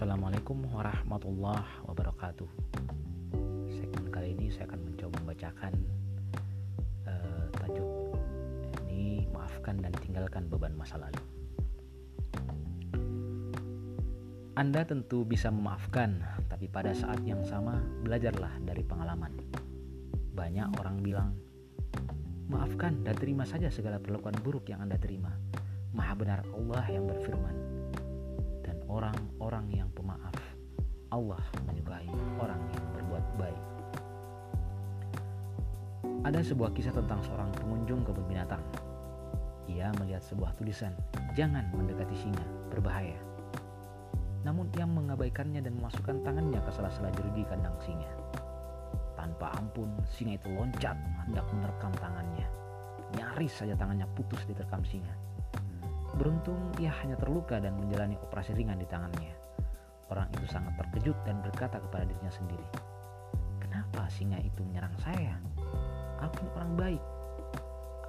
Assalamualaikum warahmatullahi wabarakatuh. Segmen kali ini saya akan mencoba membacakan uh, tajuk ini maafkan dan tinggalkan beban masa lalu. Anda tentu bisa memaafkan, tapi pada saat yang sama belajarlah dari pengalaman. Banyak orang bilang, maafkan dan terima saja segala perlakuan buruk yang Anda terima. Maha benar Allah yang berfirman, orang-orang yang. Allah menyukai orang yang berbuat baik. Ada sebuah kisah tentang seorang pengunjung kebun binatang. Ia melihat sebuah tulisan, "Jangan mendekati singa, berbahaya." Namun ia mengabaikannya dan memasukkan tangannya ke sela-sela jeruji kandang singa. Tanpa ampun, singa itu loncat hendak menerkam tangannya. Nyaris saja tangannya putus diterkam singa. Beruntung ia hanya terluka dan menjalani operasi ringan di tangannya. Orang itu sangat terkejut dan berkata kepada dirinya sendiri, Kenapa singa itu menyerang saya? Aku orang baik.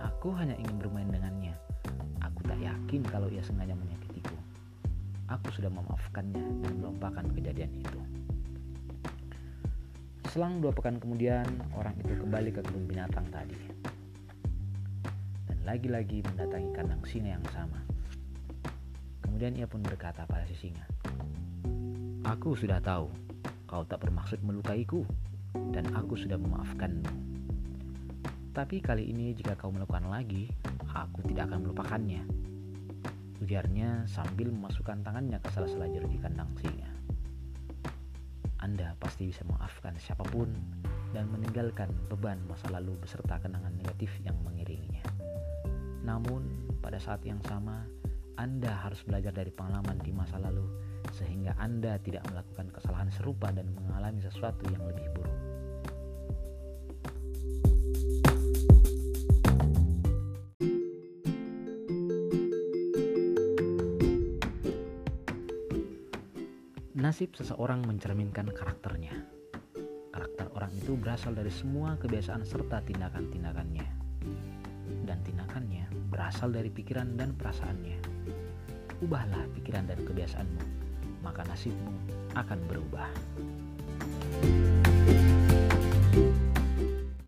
Aku hanya ingin bermain dengannya. Aku tak yakin kalau ia sengaja menyakitiku. Aku sudah memaafkannya dan melupakan kejadian itu. Selang dua pekan kemudian, orang itu kembali ke kebun binatang tadi. Dan lagi-lagi mendatangi kandang singa yang sama. Kemudian ia pun berkata pada si singa, Aku sudah tahu kau tak bermaksud melukaiku dan aku sudah memaafkanmu. Tapi kali ini jika kau melakukan lagi, aku tidak akan melupakannya. Ujarnya sambil memasukkan tangannya ke salah-salah jeruji kandang singa. Anda pasti bisa memaafkan siapa pun dan meninggalkan beban masa lalu beserta kenangan negatif yang mengiringinya. Namun, pada saat yang sama, anda harus belajar dari pengalaman di masa lalu sehingga Anda tidak melakukan kesalahan serupa dan mengalami sesuatu yang lebih buruk. Nasib seseorang mencerminkan karakternya. Karakter orang itu berasal dari semua kebiasaan serta tindakan-tindakannya. Dan tindakannya berasal dari pikiran dan perasaannya ubahlah pikiran dan kebiasaanmu, maka nasibmu akan berubah.